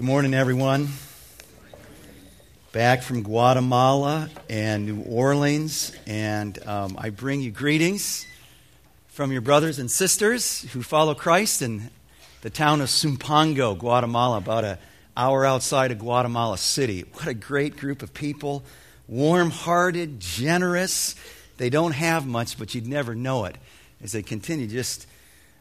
Good morning, everyone. Back from Guatemala and New Orleans, and um, I bring you greetings from your brothers and sisters who follow Christ in the town of Sumpango, Guatemala, about an hour outside of Guatemala City. What a great group of people, warm hearted, generous. They don't have much, but you'd never know it as they continue just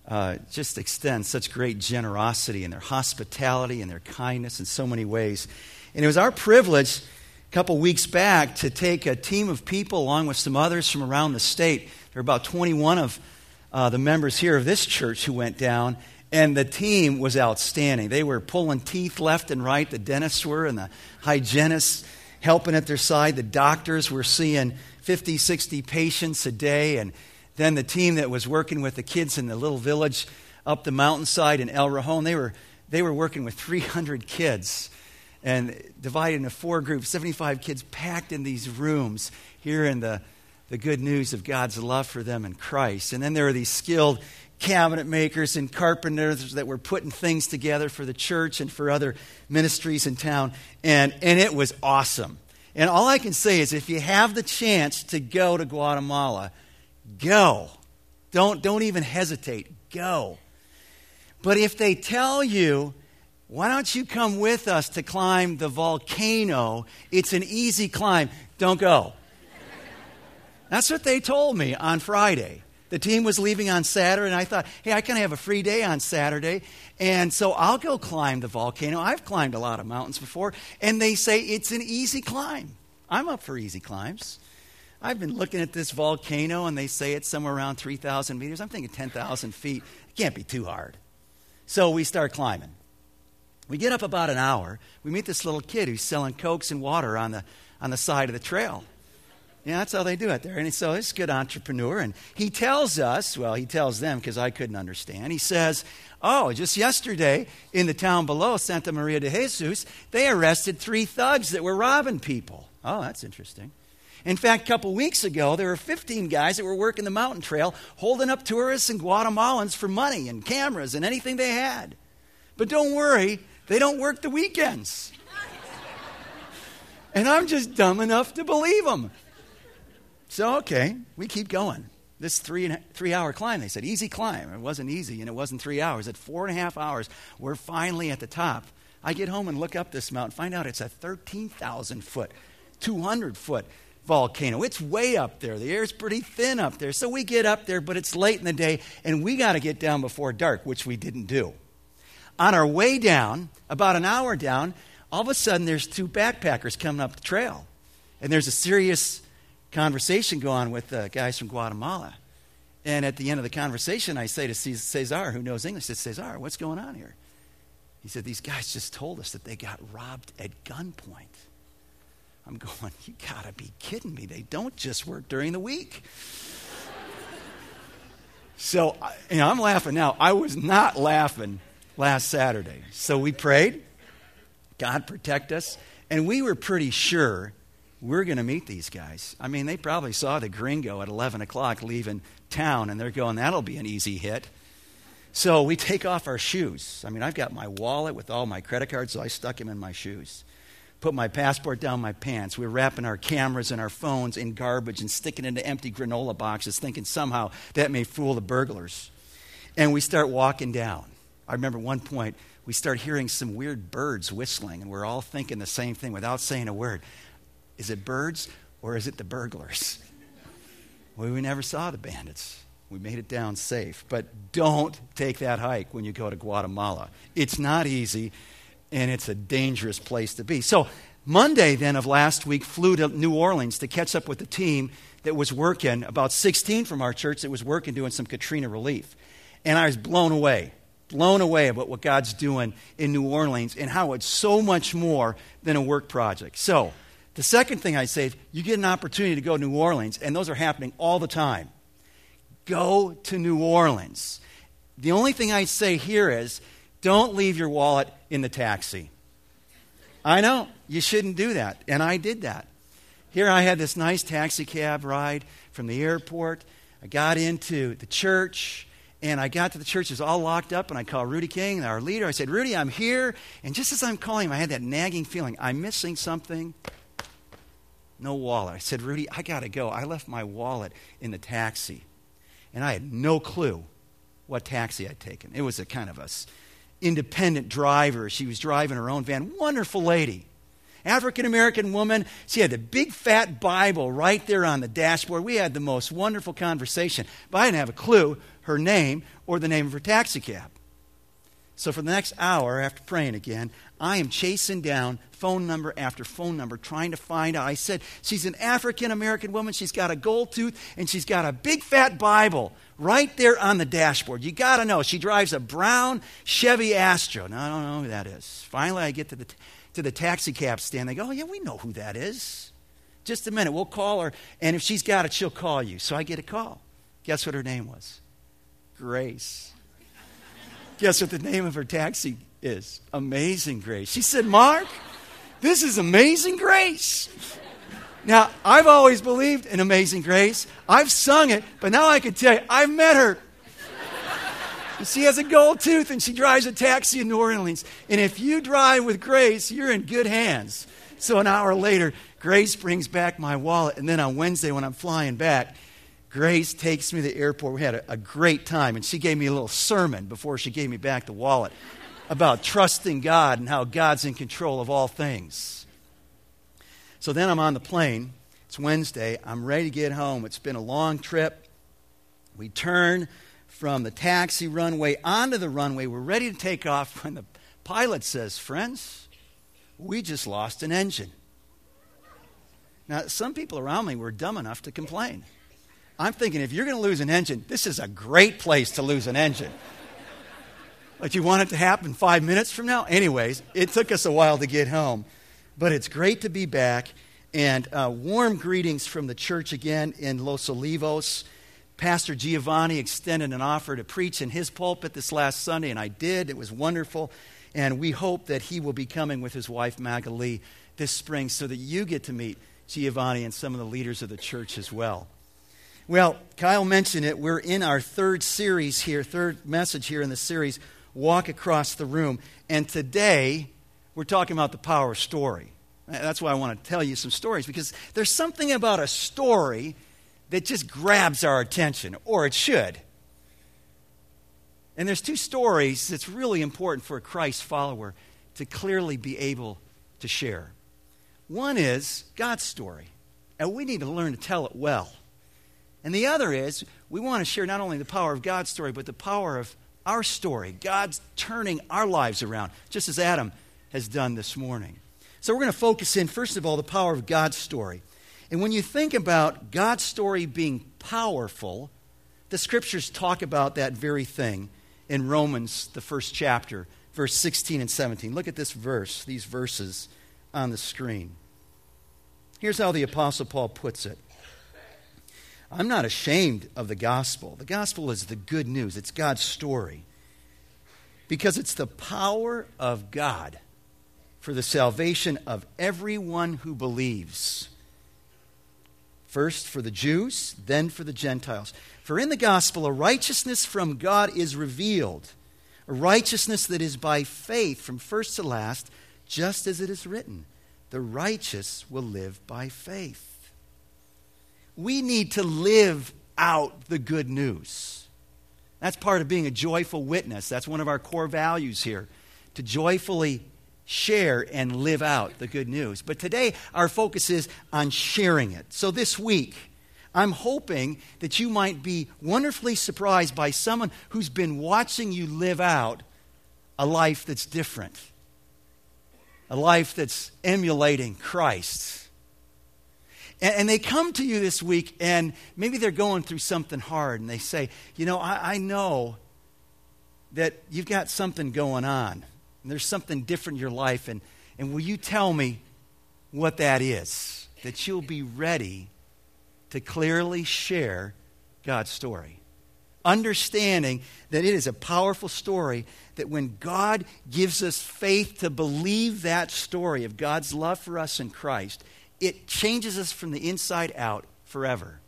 uh, just extend such great generosity and their hospitality and their kindness in so many ways. And it was our privilege a couple weeks back to take a team of people along with some others from around the state. There are about 21 of uh, the members here of this church who went down, and the team was outstanding. They were pulling teeth left and right. The dentists were, and the hygienists helping at their side. The doctors were seeing 50, 60 patients a day, and then the team that was working with the kids in the little village up the mountainside in El Rajon, they were, they were working with 300 kids and divided into four groups, 75 kids packed in these rooms, hearing the, the good news of God's love for them in Christ. And then there were these skilled cabinet makers and carpenters that were putting things together for the church and for other ministries in town. And, and it was awesome. And all I can say is if you have the chance to go to Guatemala, Go. Don't, don't even hesitate. Go. But if they tell you, why don't you come with us to climb the volcano? It's an easy climb. Don't go. That's what they told me on Friday. The team was leaving on Saturday, and I thought, hey, I kind of have a free day on Saturday, and so I'll go climb the volcano. I've climbed a lot of mountains before, and they say it's an easy climb. I'm up for easy climbs. I've been looking at this volcano and they say it's somewhere around 3,000 meters. I'm thinking 10,000 feet. It can't be too hard. So we start climbing. We get up about an hour. We meet this little kid who's selling cokes and water on the, on the side of the trail. Yeah, that's how they do it there. And so a good entrepreneur. And he tells us, well, he tells them because I couldn't understand. He says, Oh, just yesterday in the town below, Santa Maria de Jesus, they arrested three thugs that were robbing people. Oh, that's interesting. In fact, a couple weeks ago, there were 15 guys that were working the mountain trail holding up tourists and Guatemalans for money and cameras and anything they had. But don't worry, they don't work the weekends. and I'm just dumb enough to believe them. So, okay, we keep going. This three, and, three hour climb, they said, easy climb. It wasn't easy, and it wasn't three hours. At four and a half hours, we're finally at the top. I get home and look up this mountain, find out it's a 13,000 foot, 200 foot volcano. It's way up there. The air's pretty thin up there. So we get up there, but it's late in the day, and we got to get down before dark, which we didn't do. On our way down, about an hour down, all of a sudden there's two backpackers coming up the trail. And there's a serious conversation going on with the guys from Guatemala. And at the end of the conversation, I say to Cesar, who knows English, I said, Cesar, what's going on here? He said, These guys just told us that they got robbed at gunpoint. I'm going, you gotta be kidding me. They don't just work during the week. so, you know, I'm laughing now. I was not laughing last Saturday. So we prayed, God protect us, and we were pretty sure we're going to meet these guys. I mean, they probably saw the gringo at 11 o'clock leaving town, and they're going, that'll be an easy hit. So we take off our shoes. I mean, I've got my wallet with all my credit cards, so I stuck them in my shoes put my passport down my pants. We were wrapping our cameras and our phones in garbage and sticking into empty granola boxes, thinking somehow that may fool the burglars. And we start walking down. I remember one point we start hearing some weird birds whistling, and we're all thinking the same thing without saying a word. Is it birds or is it the burglars? Well, we never saw the bandits. We made it down safe. But don't take that hike when you go to Guatemala. It's not easy and it's a dangerous place to be. So, Monday then of last week, flew to New Orleans to catch up with the team that was working, about 16 from our church that was working doing some Katrina relief. And I was blown away, blown away about what God's doing in New Orleans and how it's so much more than a work project. So, the second thing I say is you get an opportunity to go to New Orleans, and those are happening all the time. Go to New Orleans. The only thing I say here is don't leave your wallet in the taxi. I know, you shouldn't do that. And I did that. Here I had this nice taxi cab ride from the airport. I got into the church, And I got to the church, it was all locked up, and I called Rudy King, our leader. I said, Rudy, I'm here. And just as I'm calling him, I had that nagging feeling I'm missing something. No wallet. I said, Rudy, I got to go. I left my wallet in the taxi. And I had no clue what taxi I'd taken. It was a kind of a independent driver. She was driving her own van. Wonderful lady. African American woman. She had the big fat Bible right there on the dashboard. We had the most wonderful conversation, but I didn't have a clue her name or the name of her taxi cab. So for the next hour, after praying again, I am chasing down phone number after phone number trying to find out. I said, She's an African American woman. She's got a gold tooth and she's got a big fat Bible right there on the dashboard. You got to know. She drives a brown Chevy Astro. Now, I don't know who that is. Finally, I get to the to the taxi cab stand. They go, Oh, yeah, we know who that is. Just a minute, we'll call her, and if she's got it, she'll call you. So I get a call. Guess what her name was? Grace. Guess what the name of her taxi is? Amazing Grace. She said, Mark, this is Amazing Grace. Now, I've always believed in Amazing Grace. I've sung it, but now I can tell you, I've met her. She has a gold tooth and she drives a taxi in New Orleans. And if you drive with Grace, you're in good hands. So an hour later, Grace brings back my wallet. And then on Wednesday, when I'm flying back, Grace takes me to the airport. We had a, a great time. And she gave me a little sermon before she gave me back the wallet about trusting God and how God's in control of all things. So then I'm on the plane. It's Wednesday. I'm ready to get home. It's been a long trip. We turn from the taxi runway onto the runway. We're ready to take off when the pilot says, Friends, we just lost an engine. Now, some people around me were dumb enough to complain. I'm thinking, if you're going to lose an engine, this is a great place to lose an engine. but you want it to happen five minutes from now? Anyways, it took us a while to get home. But it's great to be back. And uh, warm greetings from the church again in Los Olivos. Pastor Giovanni extended an offer to preach in his pulpit this last Sunday, and I did. It was wonderful. And we hope that he will be coming with his wife, Magali, this spring so that you get to meet Giovanni and some of the leaders of the church as well. Well, Kyle mentioned it. We're in our third series here, third message here in the series, Walk Across the Room. And today, we're talking about the power of story. That's why I want to tell you some stories, because there's something about a story that just grabs our attention, or it should. And there's two stories that's really important for a Christ follower to clearly be able to share. One is God's story, and we need to learn to tell it well. And the other is we want to share not only the power of God's story, but the power of our story. God's turning our lives around, just as Adam has done this morning. So we're going to focus in, first of all, the power of God's story. And when you think about God's story being powerful, the scriptures talk about that very thing in Romans, the first chapter, verse 16 and 17. Look at this verse, these verses on the screen. Here's how the Apostle Paul puts it I'm not ashamed of the gospel. The gospel is the good news, it's God's story. Because it's the power of God for the salvation of everyone who believes First for the Jews, then for the Gentiles. For in the gospel, a righteousness from God is revealed, a righteousness that is by faith from first to last, just as it is written the righteous will live by faith. We need to live out the good news. That's part of being a joyful witness. That's one of our core values here to joyfully share and live out the good news. But today, our focus is on sharing it. So this week, I'm hoping that you might be wonderfully surprised by someone who's been watching you live out a life that's different, a life that's emulating Christ. And, and they come to you this week, and maybe they're going through something hard, and they say, You know, I, I know that you've got something going on and there's something different in your life, and, and will you tell me what that is? That you'll be ready to clearly share God's story. Understanding that it is a powerful story, that when God gives us faith to believe that story of God's love for us in Christ, it changes us from the inside out forever.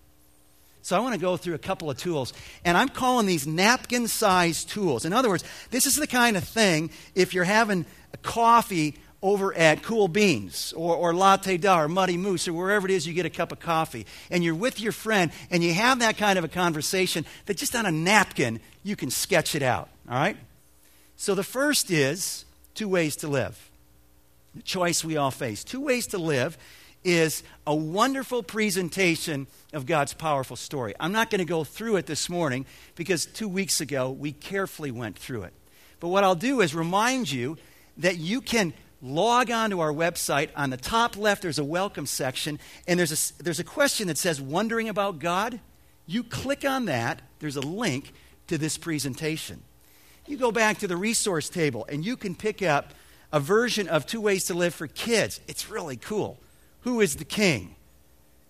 So I want to go through a couple of tools. And I'm calling these napkin sized tools. In other words, this is the kind of thing if you're having a coffee over at Cool Beans or, or Latte Da or Muddy Moose or wherever it is you get a cup of coffee, and you're with your friend and you have that kind of a conversation that just on a napkin you can sketch it out. All right? So the first is two ways to live. The choice we all face. Two ways to live is a wonderful presentation of God's powerful story. I'm not going to go through it this morning because two weeks ago we carefully went through it. But what I'll do is remind you that you can log on to our website. On the top left, there's a welcome section, and there's a, there's a question that says, Wondering about God? You click on that, there's a link to this presentation. You go back to the resource table, and you can pick up a version of Two Ways to Live for Kids. It's really cool. Who is the King?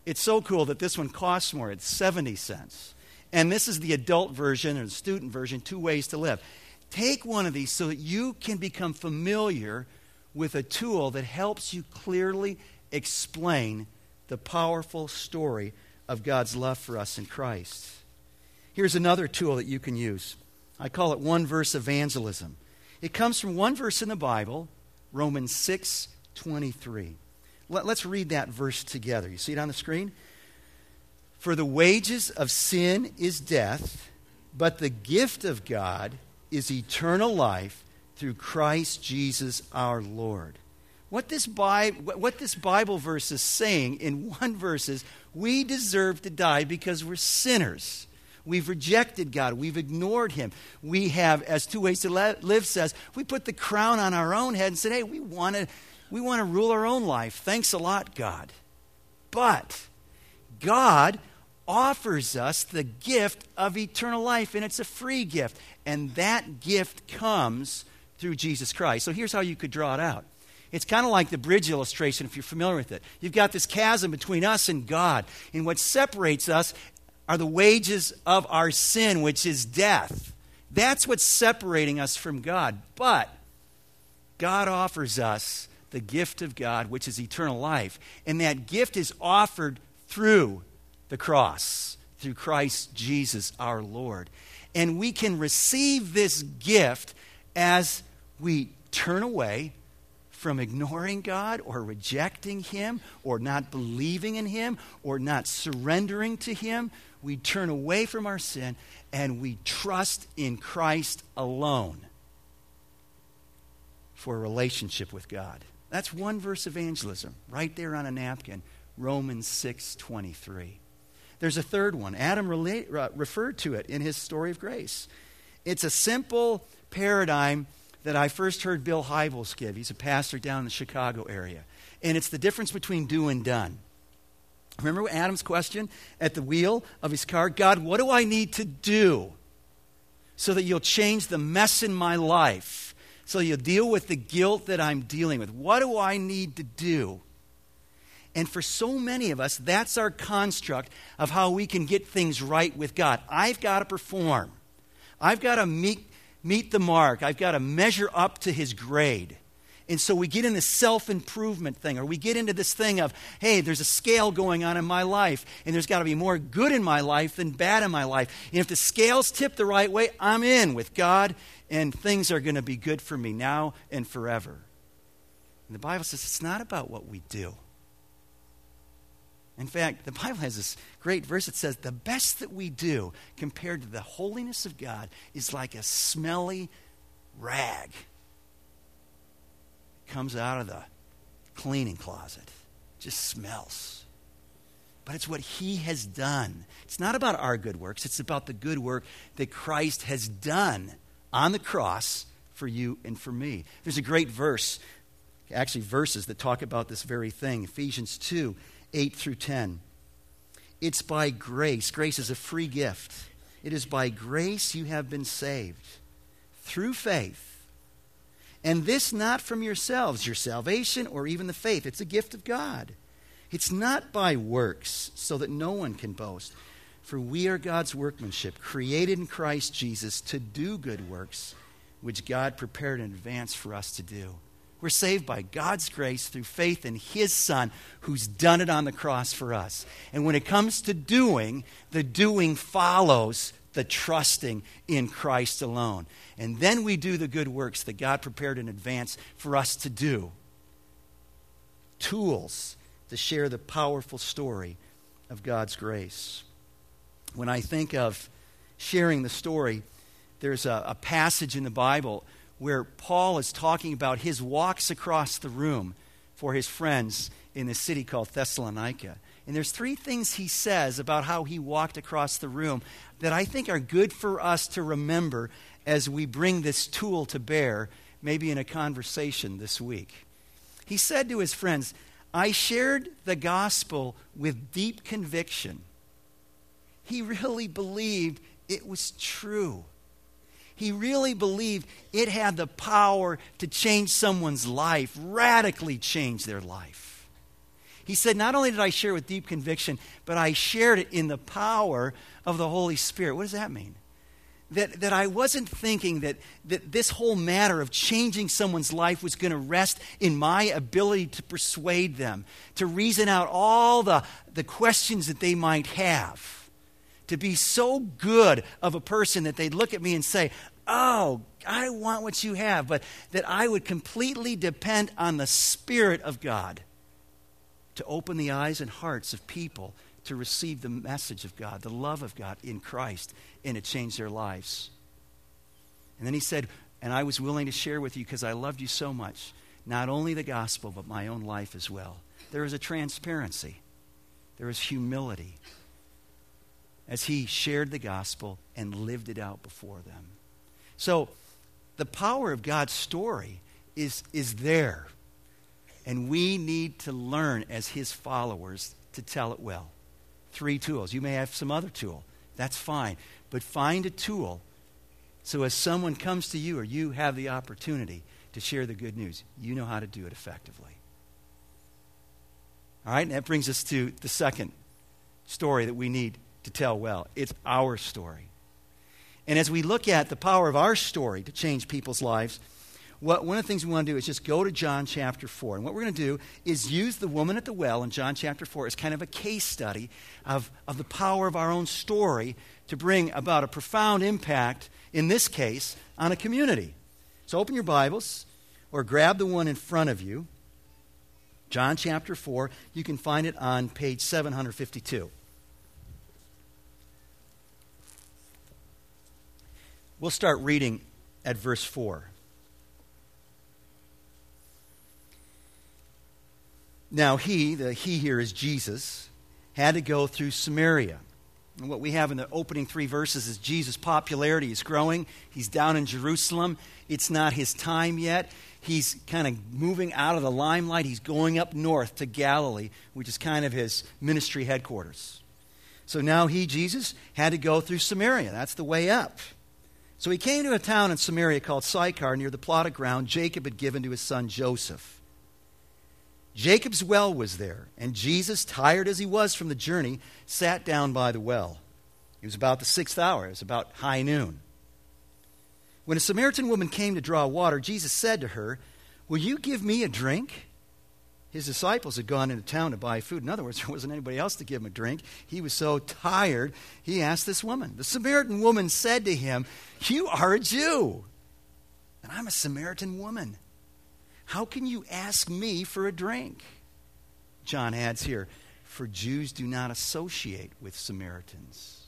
It's so cool that this one costs more. It's 70 cents. And this is the adult version and the student version, Two Ways to Live. Take one of these so that you can become familiar with a tool that helps you clearly explain the powerful story of God's love for us in Christ. Here's another tool that you can use. I call it one verse evangelism. It comes from one verse in the Bible, Romans 6 23. Let, us read that verse together. You see it on the screen? For the wages of sin is death, but the gift of God is eternal life through Christ Jesus our Lord. What this, Bible, what this Bible verse is saying in one verse is we deserve to die because we're sinners. We've rejected God. We've ignored Him. We have, as Two Ways to Live says, we put the crown on our own head and said, hey, we want to we want to rule our own life. Thanks a lot, God. But God offers us the gift of eternal life, and it's a free gift. And that gift comes through Jesus Christ. So here's how you could draw it out. It's kind of like the bridge illustration, if you're familiar with it. You've got this chasm between us and God, and what separates us are the wages of our sin, which is death. That's what's separating us from God. But God offers us the gift of God, which is eternal life. And that gift is offered through the cross, through Christ Jesus our Lord. And we can receive this gift as we turn away from ignoring God or rejecting Him or not believing in Him or not surrendering to Him. We turn away from our sin and we trust in Christ alone for a relationship with God. That's one verse evangelism right there on a napkin, Romans 6:23. There's a third one. Adam relate, uh, referred to it in his story of grace. It's a simple paradigm that I first heard Bill Hybels give. He's a pastor down in the Chicago area. And it's the difference between do and done. Remember Adam's question at the wheel of his car? God, what do I need to do so that you'll change the mess in my life? So you'll deal with the guilt that I'm dealing with. What do I need to do? And for so many of us, that's our construct of how we can get things right with God. I've got to perform, I've got to meet, meet the mark, I've got to measure up to His grade. And so we get in this self improvement thing, or we get into this thing of, hey, there's a scale going on in my life, and there's got to be more good in my life than bad in my life. And if the scales tip the right way, I'm in with God and things are going to be good for me now and forever. And the Bible says it's not about what we do. In fact, the Bible has this great verse that says the best that we do compared to the holiness of God is like a smelly rag. It comes out of the cleaning closet. Just smells. But it's what he has done. It's not about our good works, it's about the good work that Christ has done on the cross for you and for me. There's a great verse, actually, verses that talk about this very thing Ephesians 2 8 through 10. It's by grace. Grace is a free gift. It is by grace you have been saved through faith. And this not from yourselves, your salvation or even the faith. It's a gift of God. It's not by works, so that no one can boast. For we are God's workmanship, created in Christ Jesus to do good works, which God prepared in advance for us to do. We're saved by God's grace through faith in His Son who's done it on the cross for us. And when it comes to doing, the doing follows the trusting in Christ alone. And then we do the good works that God prepared in advance for us to do. Tools to share the powerful story of God's grace. When I think of sharing the story, there's a, a passage in the Bible where Paul is talking about his walks across the room for his friends in the city called Thessalonica. And there's three things he says about how he walked across the room that I think are good for us to remember as we bring this tool to bear, maybe in a conversation this week. He said to his friends, I shared the gospel with deep conviction. He really believed it was true. He really believed it had the power to change someone's life, radically change their life. He said, Not only did I share with deep conviction, but I shared it in the power of the Holy Spirit. What does that mean? That, that I wasn't thinking that, that this whole matter of changing someone's life was going to rest in my ability to persuade them, to reason out all the, the questions that they might have to be so good of a person that they'd look at me and say, Oh, I want what you have, but that I would completely depend on the Spirit of God to open the eyes and hearts of people to receive the message of God, the love of God in Christ, and to change their lives. And then he said, And I was willing to share with you because I loved you so much, not only the gospel, but my own life as well. There is a transparency, there is humility, as he shared the gospel and lived it out before them. So, the power of God's story is, is there. And we need to learn as his followers to tell it well. Three tools. You may have some other tool. That's fine. But find a tool so as someone comes to you or you have the opportunity to share the good news, you know how to do it effectively. All right, and that brings us to the second story that we need to tell well. It's our story. And as we look at the power of our story to change people's lives, what, one of the things we want to do is just go to John chapter 4. And what we're going to do is use the woman at the well in John chapter 4 as kind of a case study of, of the power of our own story to bring about a profound impact, in this case, on a community. So open your Bibles or grab the one in front of you. John chapter 4. You can find it on page 752. We'll start reading at verse 4. Now, he, the he here is Jesus, had to go through Samaria. And what we have in the opening three verses is Jesus' popularity is growing. He's down in Jerusalem. It's not his time yet. He's kind of moving out of the limelight. He's going up north to Galilee, which is kind of his ministry headquarters. So now he, Jesus, had to go through Samaria. That's the way up. So he came to a town in Samaria called Sychar near the plot of ground Jacob had given to his son Joseph. Jacob's well was there, and Jesus, tired as he was from the journey, sat down by the well. It was about the sixth hour, it was about high noon. When a Samaritan woman came to draw water, Jesus said to her, Will you give me a drink? His disciples had gone into town to buy food. In other words, there wasn't anybody else to give him a drink. He was so tired, he asked this woman. The Samaritan woman said to him, You are a Jew, and I'm a Samaritan woman. How can you ask me for a drink? John adds here, For Jews do not associate with Samaritans.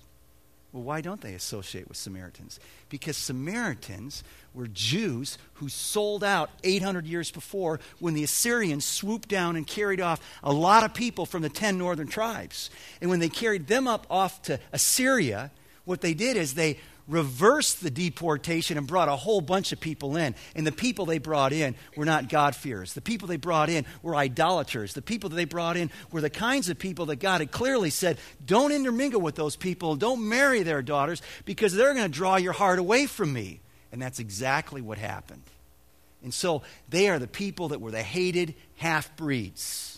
Well, why don't they associate with Samaritans? Because Samaritans were Jews who sold out 800 years before when the Assyrians swooped down and carried off a lot of people from the 10 northern tribes. And when they carried them up off to Assyria, what they did is they reversed the deportation and brought a whole bunch of people in. And the people they brought in were not God-fearers. The people they brought in were idolaters. The people that they brought in were the kinds of people that God had clearly said, don't intermingle with those people. Don't marry their daughters because they're going to draw your heart away from me. And that's exactly what happened. And so they are the people that were the hated half breeds.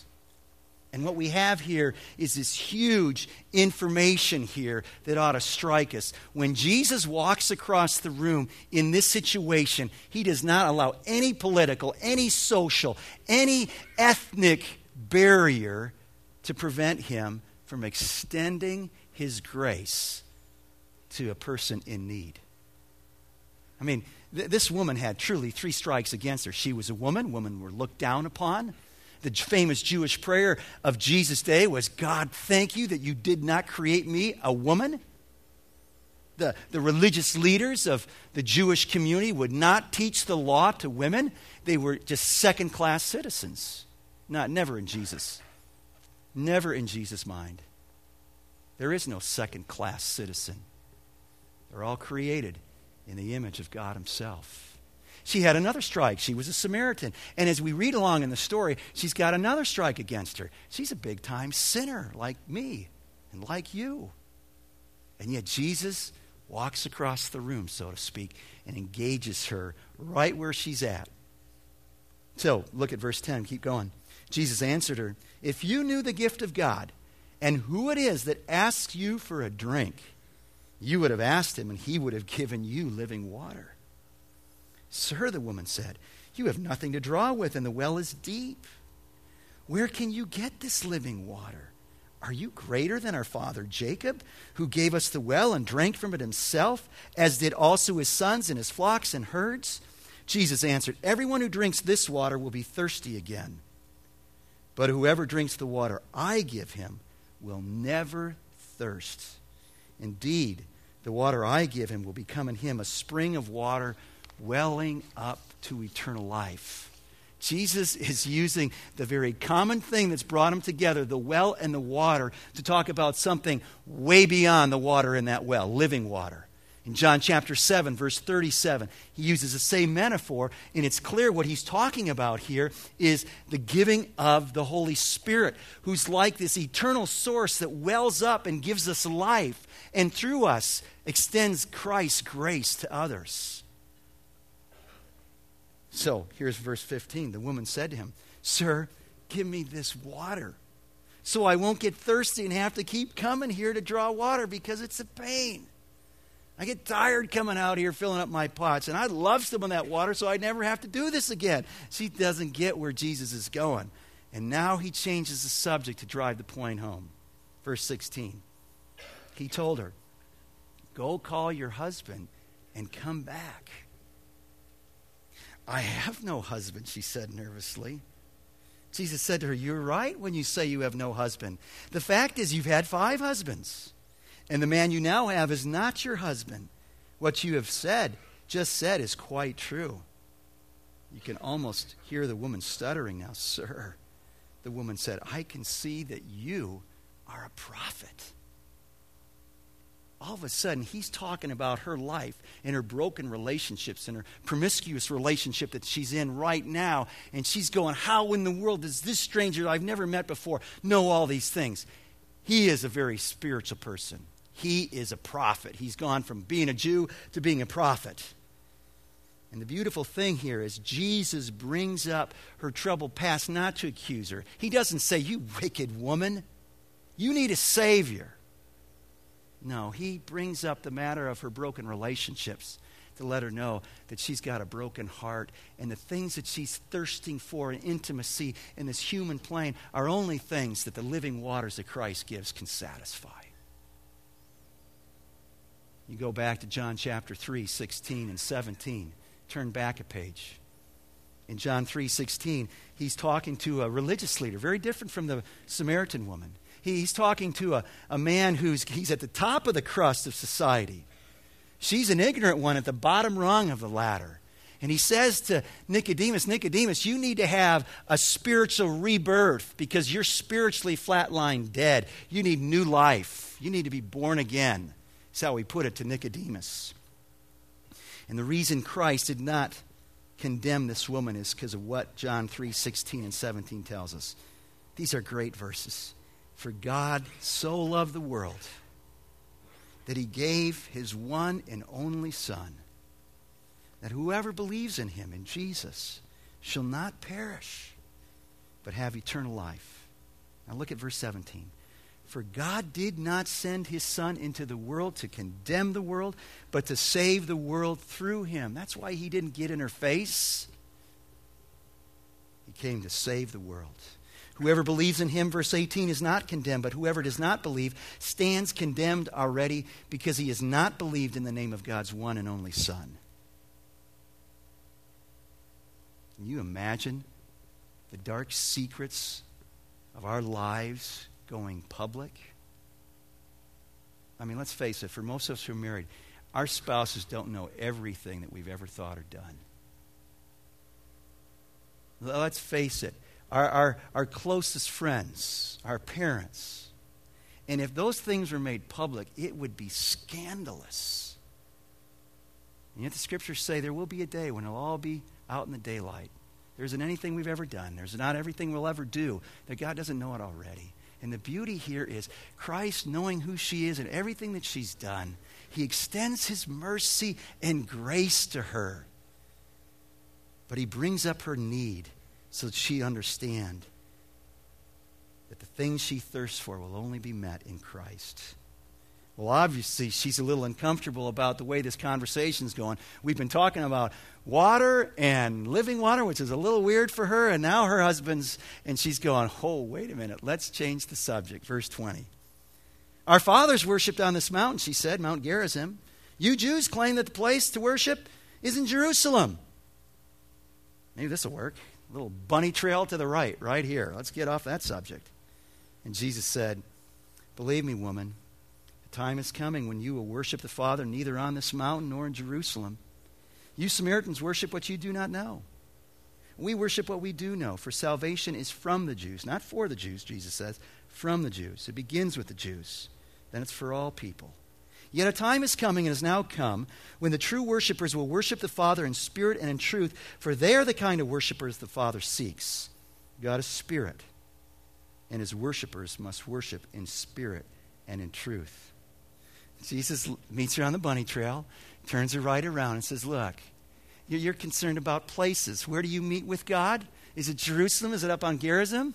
And what we have here is this huge information here that ought to strike us. When Jesus walks across the room in this situation, he does not allow any political, any social, any ethnic barrier to prevent him from extending his grace to a person in need. I mean, th- this woman had truly three strikes against her. She was a woman, women were looked down upon. The famous Jewish prayer of Jesus' day was God, thank you that you did not create me a woman. The, the religious leaders of the Jewish community would not teach the law to women. They were just second class citizens. Not, never in Jesus. Never in Jesus' mind. There is no second class citizen. They're all created in the image of God Himself. She had another strike. She was a Samaritan. And as we read along in the story, she's got another strike against her. She's a big time sinner like me and like you. And yet Jesus walks across the room, so to speak, and engages her right where she's at. So look at verse 10. Keep going. Jesus answered her, If you knew the gift of God and who it is that asks you for a drink, you would have asked him, and he would have given you living water. Sir, the woman said, You have nothing to draw with, and the well is deep. Where can you get this living water? Are you greater than our father Jacob, who gave us the well and drank from it himself, as did also his sons and his flocks and herds? Jesus answered, Everyone who drinks this water will be thirsty again. But whoever drinks the water I give him will never thirst. Indeed, the water I give him will become in him a spring of water welling up to eternal life. Jesus is using the very common thing that's brought them together, the well and the water, to talk about something way beyond the water in that well, living water. In John chapter 7, verse 37, he uses the same metaphor, and it's clear what he's talking about here is the giving of the Holy Spirit, who's like this eternal source that wells up and gives us life, and through us extends Christ's grace to others. So here's verse 15. The woman said to him, Sir, give me this water so I won't get thirsty and have to keep coming here to draw water because it's a pain. I get tired coming out here filling up my pots, and I'd love some of that water so I'd never have to do this again. She doesn't get where Jesus is going. And now he changes the subject to drive the point home. Verse 16. He told her, Go call your husband and come back. I have no husband, she said nervously. Jesus said to her, You're right when you say you have no husband. The fact is, you've had five husbands and the man you now have is not your husband. What you have said, just said, is quite true. You can almost hear the woman stuttering now. Sir, the woman said, I can see that you are a prophet. All of a sudden, he's talking about her life and her broken relationships and her promiscuous relationship that she's in right now. And she's going, How in the world does this stranger I've never met before know all these things? He is a very spiritual person. He is a prophet. He's gone from being a Jew to being a prophet. And the beautiful thing here is Jesus brings up her troubled past not to accuse her. He doesn't say, You wicked woman, you need a Savior. No, he brings up the matter of her broken relationships to let her know that she's got a broken heart and the things that she's thirsting for in intimacy in this human plane are only things that the living waters that Christ gives can satisfy. You go back to John chapter 3, 16 and 17. Turn back a page. In John 3, 16, he's talking to a religious leader, very different from the Samaritan woman. He's talking to a, a man who's he's at the top of the crust of society. She's an ignorant one at the bottom rung of the ladder. And he says to Nicodemus, Nicodemus, you need to have a spiritual rebirth because you're spiritually flatlined dead. You need new life. You need to be born again. That's how he put it to Nicodemus. And the reason Christ did not condemn this woman is because of what John 3 16 and 17 tells us. These are great verses. For God so loved the world that he gave his one and only Son, that whoever believes in him, in Jesus, shall not perish, but have eternal life. Now look at verse 17. For God did not send his Son into the world to condemn the world, but to save the world through him. That's why he didn't get in her face. He came to save the world. Whoever believes in him, verse 18, is not condemned, but whoever does not believe stands condemned already because he has not believed in the name of God's one and only Son. Can you imagine the dark secrets of our lives going public? I mean, let's face it, for most of us who are married, our spouses don't know everything that we've ever thought or done. Let's face it, our, our, our closest friends, our parents. And if those things were made public, it would be scandalous. And yet the scriptures say there will be a day when it'll all be out in the daylight. There isn't anything we've ever done. There's not everything we'll ever do that God doesn't know it already. And the beauty here is Christ knowing who she is and everything that she's done. He extends his mercy and grace to her. But he brings up her need so that she understand that the things she thirsts for will only be met in Christ. Well, obviously, she's a little uncomfortable about the way this conversation's going. We've been talking about water and living water, which is a little weird for her, and now her husband's, and she's going, oh, wait a minute, let's change the subject. Verse 20. Our fathers worshipped on this mountain, she said, Mount Gerizim. You Jews claim that the place to worship is in Jerusalem. Maybe this will work. Little bunny trail to the right, right here. Let's get off that subject. And Jesus said, Believe me, woman the time is coming when you will worship the Father neither on this mountain nor in Jerusalem. You Samaritans worship what you do not know. We worship what we do know, for salvation is from the Jews, not for the Jews, Jesus says, from the Jews. It begins with the Jews, then it's for all people. Yet a time is coming and has now come when the true worshippers will worship the Father in spirit and in truth, for they are the kind of worshippers the Father seeks. God is spirit, and his worshippers must worship in spirit and in truth. Jesus meets her on the bunny trail, turns her right around, and says, Look, you're concerned about places. Where do you meet with God? Is it Jerusalem? Is it up on Gerizim?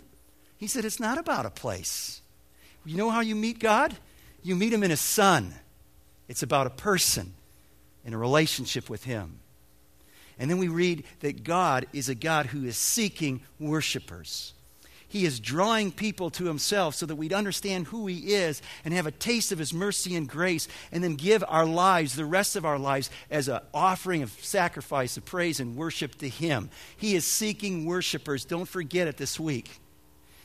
He said, It's not about a place. You know how you meet God? You meet him in his son. It's about a person in a relationship with him. And then we read that God is a God who is seeking worshipers. He is drawing people to Himself so that we'd understand who He is and have a taste of His mercy and grace, and then give our lives, the rest of our lives, as an offering of sacrifice, of praise, and worship to Him. He is seeking worshipers. Don't forget it this week.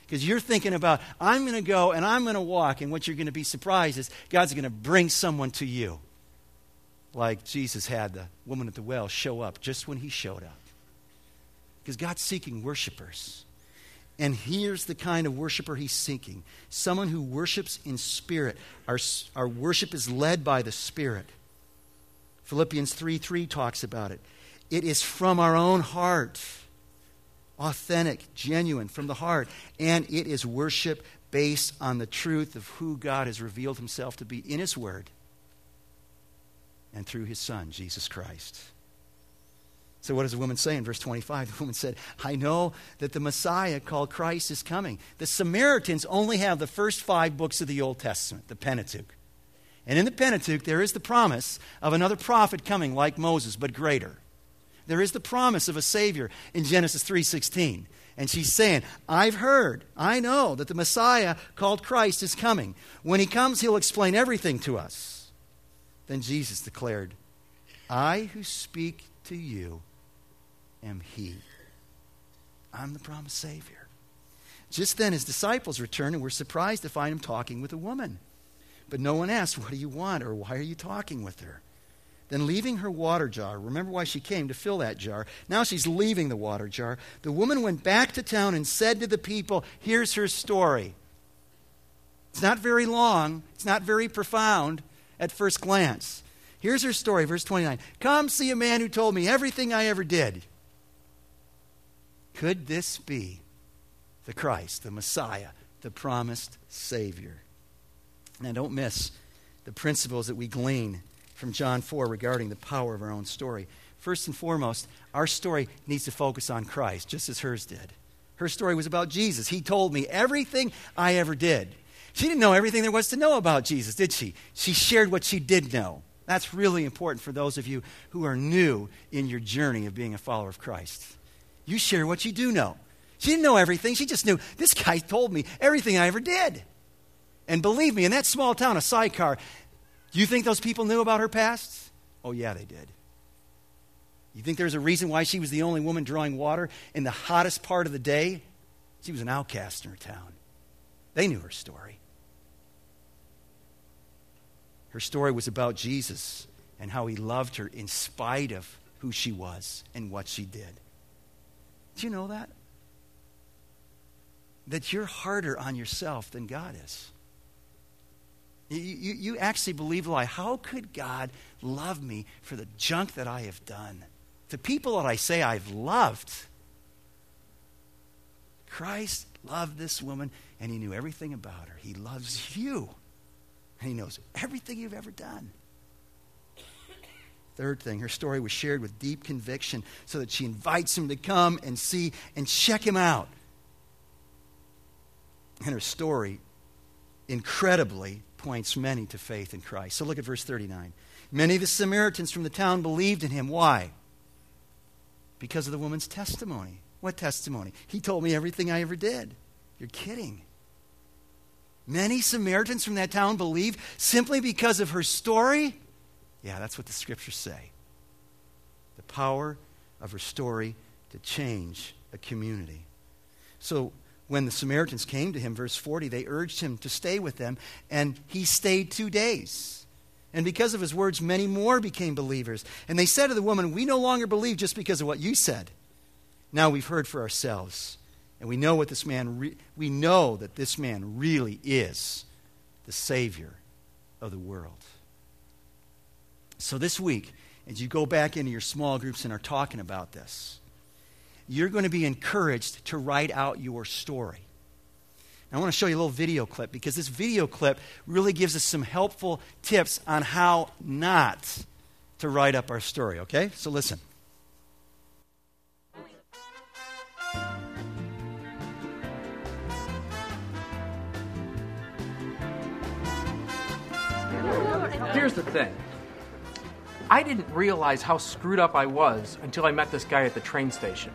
Because you're thinking about, I'm going to go and I'm going to walk, and what you're going to be surprised is God's going to bring someone to you. Like Jesus had the woman at the well show up just when He showed up. Because God's seeking worshipers. And here's the kind of worshiper he's seeking someone who worships in spirit. Our, our worship is led by the Spirit. Philippians 3 3 talks about it. It is from our own heart, authentic, genuine, from the heart. And it is worship based on the truth of who God has revealed himself to be in his word and through his Son, Jesus Christ. So, what does the woman say in verse 25? The woman said, I know that the Messiah called Christ is coming. The Samaritans only have the first five books of the Old Testament, the Pentateuch. And in the Pentateuch, there is the promise of another prophet coming like Moses, but greater. There is the promise of a Savior in Genesis 3:16. And she's saying, I've heard, I know that the Messiah called Christ is coming. When he comes, he'll explain everything to us. Then Jesus declared, I who speak to you am He. I'm the promised Savior. Just then, his disciples returned and were surprised to find him talking with a woman. But no one asked, What do you want? or Why are you talking with her? Then, leaving her water jar, remember why she came to fill that jar. Now she's leaving the water jar. The woman went back to town and said to the people, Here's her story. It's not very long, it's not very profound at first glance. Here's her story, verse 29. Come see a man who told me everything I ever did. Could this be the Christ, the Messiah, the promised Savior? Now, don't miss the principles that we glean from John 4 regarding the power of our own story. First and foremost, our story needs to focus on Christ, just as hers did. Her story was about Jesus. He told me everything I ever did. She didn't know everything there was to know about Jesus, did she? She shared what she did know. That's really important for those of you who are new in your journey of being a follower of Christ. You share what you do know. She didn't know everything. She just knew this guy told me everything I ever did. And believe me, in that small town of Sychar, you think those people knew about her past? Oh, yeah, they did. You think there's a reason why she was the only woman drawing water in the hottest part of the day? She was an outcast in her town. They knew her story. Her story was about Jesus and how he loved her in spite of who she was and what she did. Do you know that? That you're harder on yourself than God is. You, you, you actually believe the lie. How could God love me for the junk that I have done? The people that I say I've loved. Christ loved this woman and he knew everything about her. He loves you and he knows everything you've ever done. Third thing, her story was shared with deep conviction so that she invites him to come and see and check him out. And her story incredibly points many to faith in Christ. So look at verse 39. Many of the Samaritans from the town believed in him. Why? Because of the woman's testimony. What testimony? He told me everything I ever did. You're kidding. Many Samaritans from that town believed simply because of her story? Yeah, that's what the scriptures say. The power of her story to change a community. So, when the Samaritans came to him, verse 40, they urged him to stay with them, and he stayed two days. And because of his words, many more became believers. And they said to the woman, We no longer believe just because of what you said. Now we've heard for ourselves. And we know what this man re- we know that this man really is the savior of the world. So this week, as you go back into your small groups and are talking about this, you're going to be encouraged to write out your story. I want to show you a little video clip because this video clip really gives us some helpful tips on how not to write up our story, okay? So listen. Here's the thing I didn't realize how screwed up I was until I met this guy at the train station.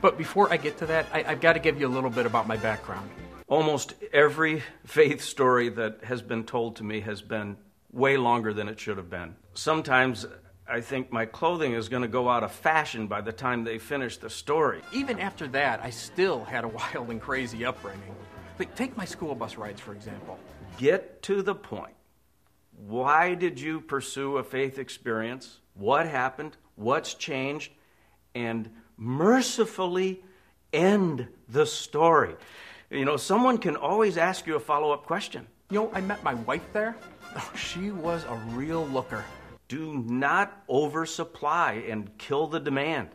But before I get to that, I, have got to give you a little bit about my background. Almost every faith story that has been told to me has been way longer than it should have been. Sometimes I think my clothing is going to go out of fashion by the time they finish the story. Even after that, I still had a wild and crazy upbringing. Like, take my school bus rides, for example. Get to the point. Why did you pursue a faith experience? What happened? What's changed? And mercifully end the story. You know, someone can always ask you a follow up question. You know, I met my wife there. Oh, she was a real looker. Do not oversupply and kill the demand.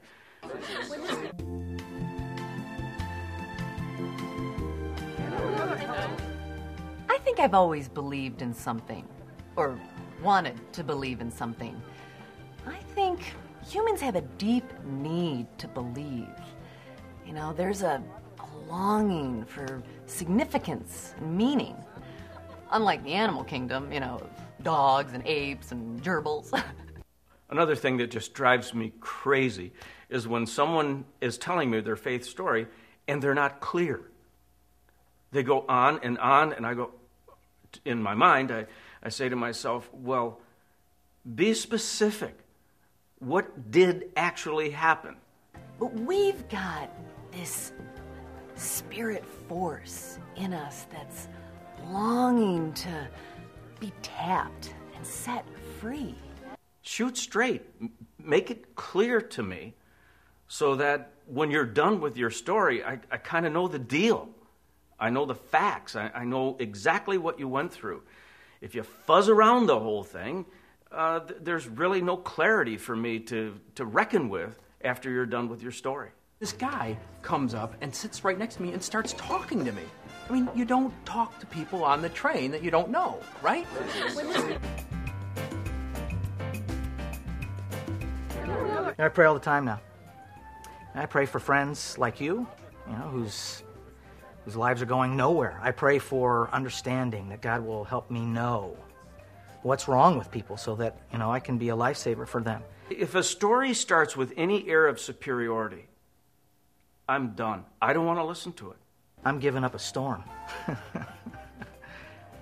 I think I've always believed in something or wanted to believe in something. I think humans have a deep need to believe. You know, there's a, longing for significance and meaning. Unlike the animal kingdom, you know, dogs and apes and gerbils. Another thing that just drives me crazy is when someone is telling me their faith story and they're not clear. They go on and on, and I go, in my mind, I, I say to myself, well, be specific. What did actually happen? But we've got this spirit force in us that's longing to be tapped and set free. Shoot straight. Make it clear to me so that when you're done with your story, I, I kind of know the deal. I know the facts. I, I know exactly what you went through. If you fuzz around the whole thing, uh, th- there's really no clarity for me to, to reckon with after you're done with your story. This guy comes up and sits right next to me and starts talking to me. I mean, you don't talk to people on the train that you don't know, right? I pray all the time now. I pray for friends like you, you know, whose, whose lives are going nowhere. I pray for understanding that God will help me know what's wrong with people so that, you know, I can be a lifesaver for them. If a story starts with any air of superiority, I'm done. I don't want to listen to it. I'm giving up a storm.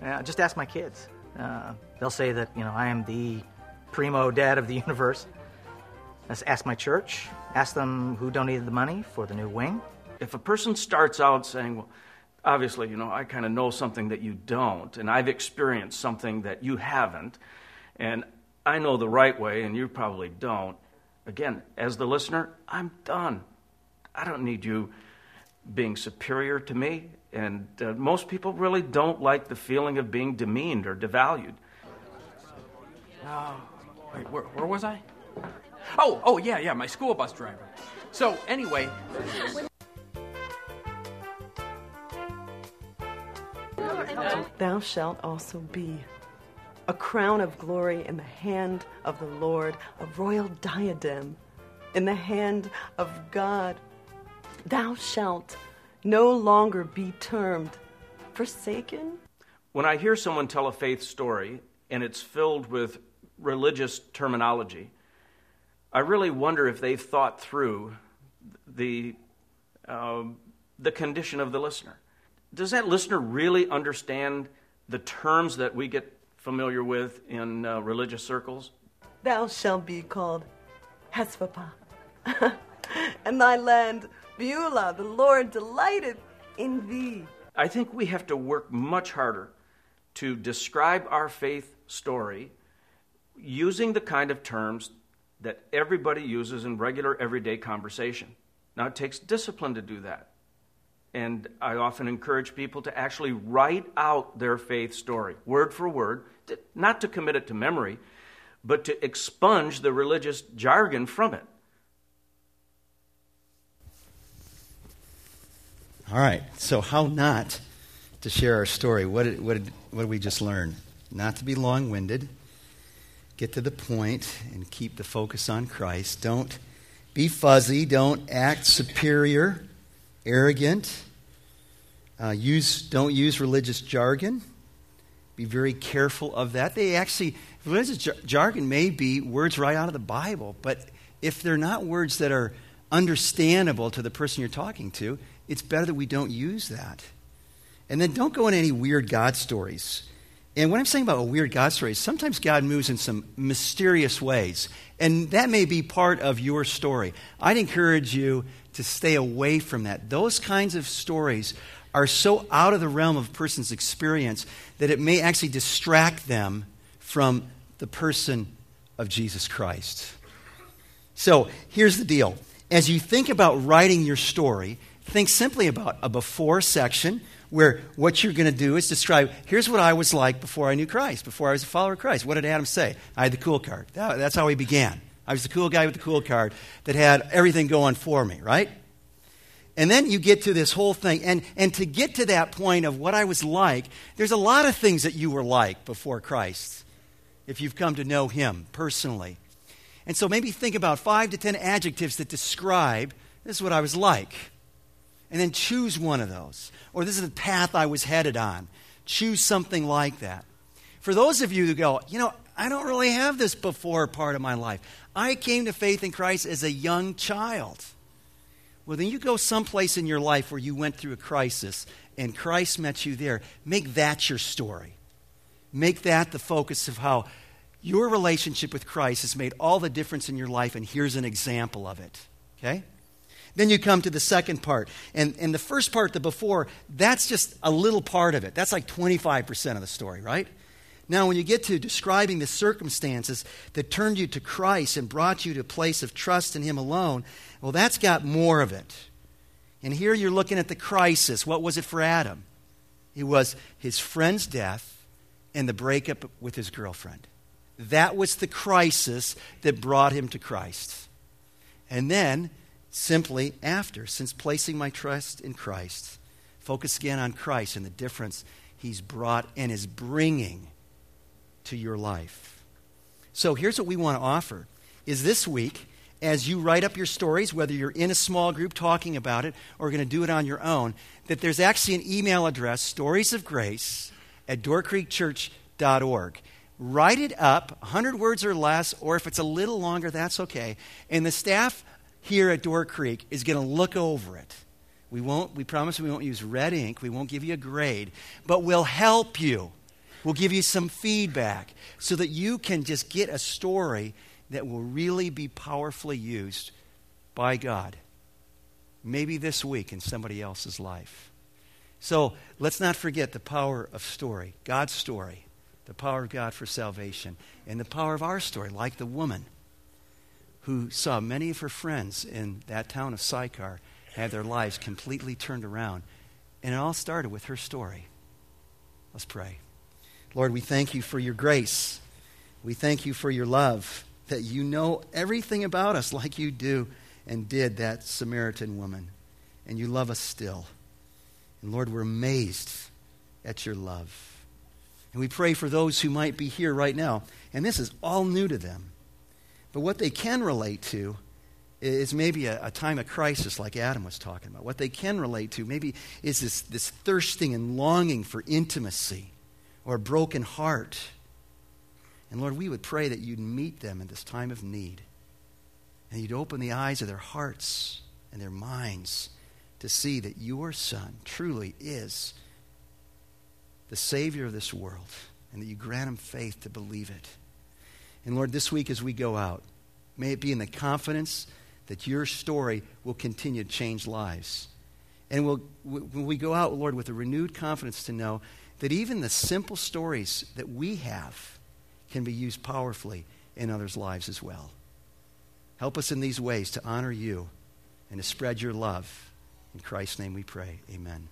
yeah, just ask my kids. Uh, they'll say that, you know, I am the primo dad of the universe. Let's ask my church. Ask them who donated the money for the new wing. If a person starts out saying, well, obviously, you know, I kind of know something that you don't, and I've experienced something that you haven't, and I know the right way and you probably don't. Again, as the listener, I'm done. I don't need you being superior to me. And uh, most people really don't like the feeling of being demeaned or devalued. Uh, wait, where, where was I? Oh, oh, yeah, yeah, my school bus driver. So, anyway. Thou shalt also be a crown of glory in the hand of the Lord, a royal diadem in the hand of God. Thou shalt no longer be termed forsaken. When I hear someone tell a faith story and it's filled with religious terminology, I really wonder if they've thought through the, uh, the condition of the listener. Does that listener really understand the terms that we get familiar with in uh, religious circles? Thou shalt be called Hephzibah, and thy land Beulah. The Lord delighted in thee. I think we have to work much harder to describe our faith story using the kind of terms that everybody uses in regular everyday conversation. Now, it takes discipline to do that. And I often encourage people to actually write out their faith story, word for word, not to commit it to memory, but to expunge the religious jargon from it. All right, so how not to share our story? What did, what did, what did we just learn? Not to be long winded, get to the point, and keep the focus on Christ. Don't be fuzzy, don't act superior arrogant. Uh, use, don't use religious jargon. Be very careful of that. They actually, religious jar- jargon may be words right out of the Bible, but if they're not words that are understandable to the person you're talking to, it's better that we don't use that. And then don't go in any weird God stories. And what I'm saying about a weird God story is sometimes God moves in some mysterious ways. And that may be part of your story. I'd encourage you to stay away from that. Those kinds of stories are so out of the realm of a person's experience that it may actually distract them from the person of Jesus Christ. So here's the deal. As you think about writing your story, think simply about a before section where what you're going to do is describe here's what I was like before I knew Christ, before I was a follower of Christ. What did Adam say? I had the cool card. that's how he began. I was the cool guy with the cool card that had everything going for me, right? And then you get to this whole thing. And, and to get to that point of what I was like, there's a lot of things that you were like before Christ, if you've come to know Him personally. And so maybe think about five to ten adjectives that describe this is what I was like. And then choose one of those. Or this is the path I was headed on. Choose something like that. For those of you who go, you know, I don't really have this before part of my life. I came to faith in Christ as a young child. Well, then you go someplace in your life where you went through a crisis and Christ met you there. Make that your story. Make that the focus of how your relationship with Christ has made all the difference in your life, and here's an example of it. Okay? Then you come to the second part. And, and the first part, the before, that's just a little part of it. That's like 25% of the story, right? Now, when you get to describing the circumstances that turned you to Christ and brought you to a place of trust in Him alone, well, that's got more of it. And here you're looking at the crisis. What was it for Adam? It was his friend's death and the breakup with his girlfriend. That was the crisis that brought him to Christ. And then, simply after, since placing my trust in Christ, focus again on Christ and the difference he's brought and is bringing to your life. So here's what we want to offer is this week as you write up your stories, whether you're in a small group talking about it or going to do it on your own, that there's actually an email address, stories of grace at doorcreekchurch.org. Write it up, 100 words or less, or if it's a little longer, that's okay. And the staff here at Door Creek is going to look over it. We won't, we promise we won't use red ink. We won't give you a grade, but we'll help you. We'll give you some feedback so that you can just get a story that will really be powerfully used by God. Maybe this week in somebody else's life. So let's not forget the power of story, God's story, the power of God for salvation, and the power of our story, like the woman who saw many of her friends in that town of Sychar have their lives completely turned around. And it all started with her story. Let's pray. Lord, we thank you for your grace. We thank you for your love, that you know everything about us like you do and did that Samaritan woman. And you love us still. And Lord, we're amazed at your love. And we pray for those who might be here right now, and this is all new to them. But what they can relate to is maybe a, a, time of crisis like Adam was talking about. What they can relate to maybe is this, this thirsting and longing for intimacy or a broken heart. And Lord, we would pray that you'd meet them in this time of need. And you'd open the eyes of their hearts and their minds to see that your Son truly is the Savior of this world and that you grant them faith to believe it. And Lord, this week as we go out, may it be in the confidence that your story will continue to change lives. And we'll, when we go out, Lord, with a renewed confidence to know that even the simple stories that we have can be used powerfully in others' lives as well. Help us in these ways to honor you and to spread your love. In Christ's name we pray. Amen.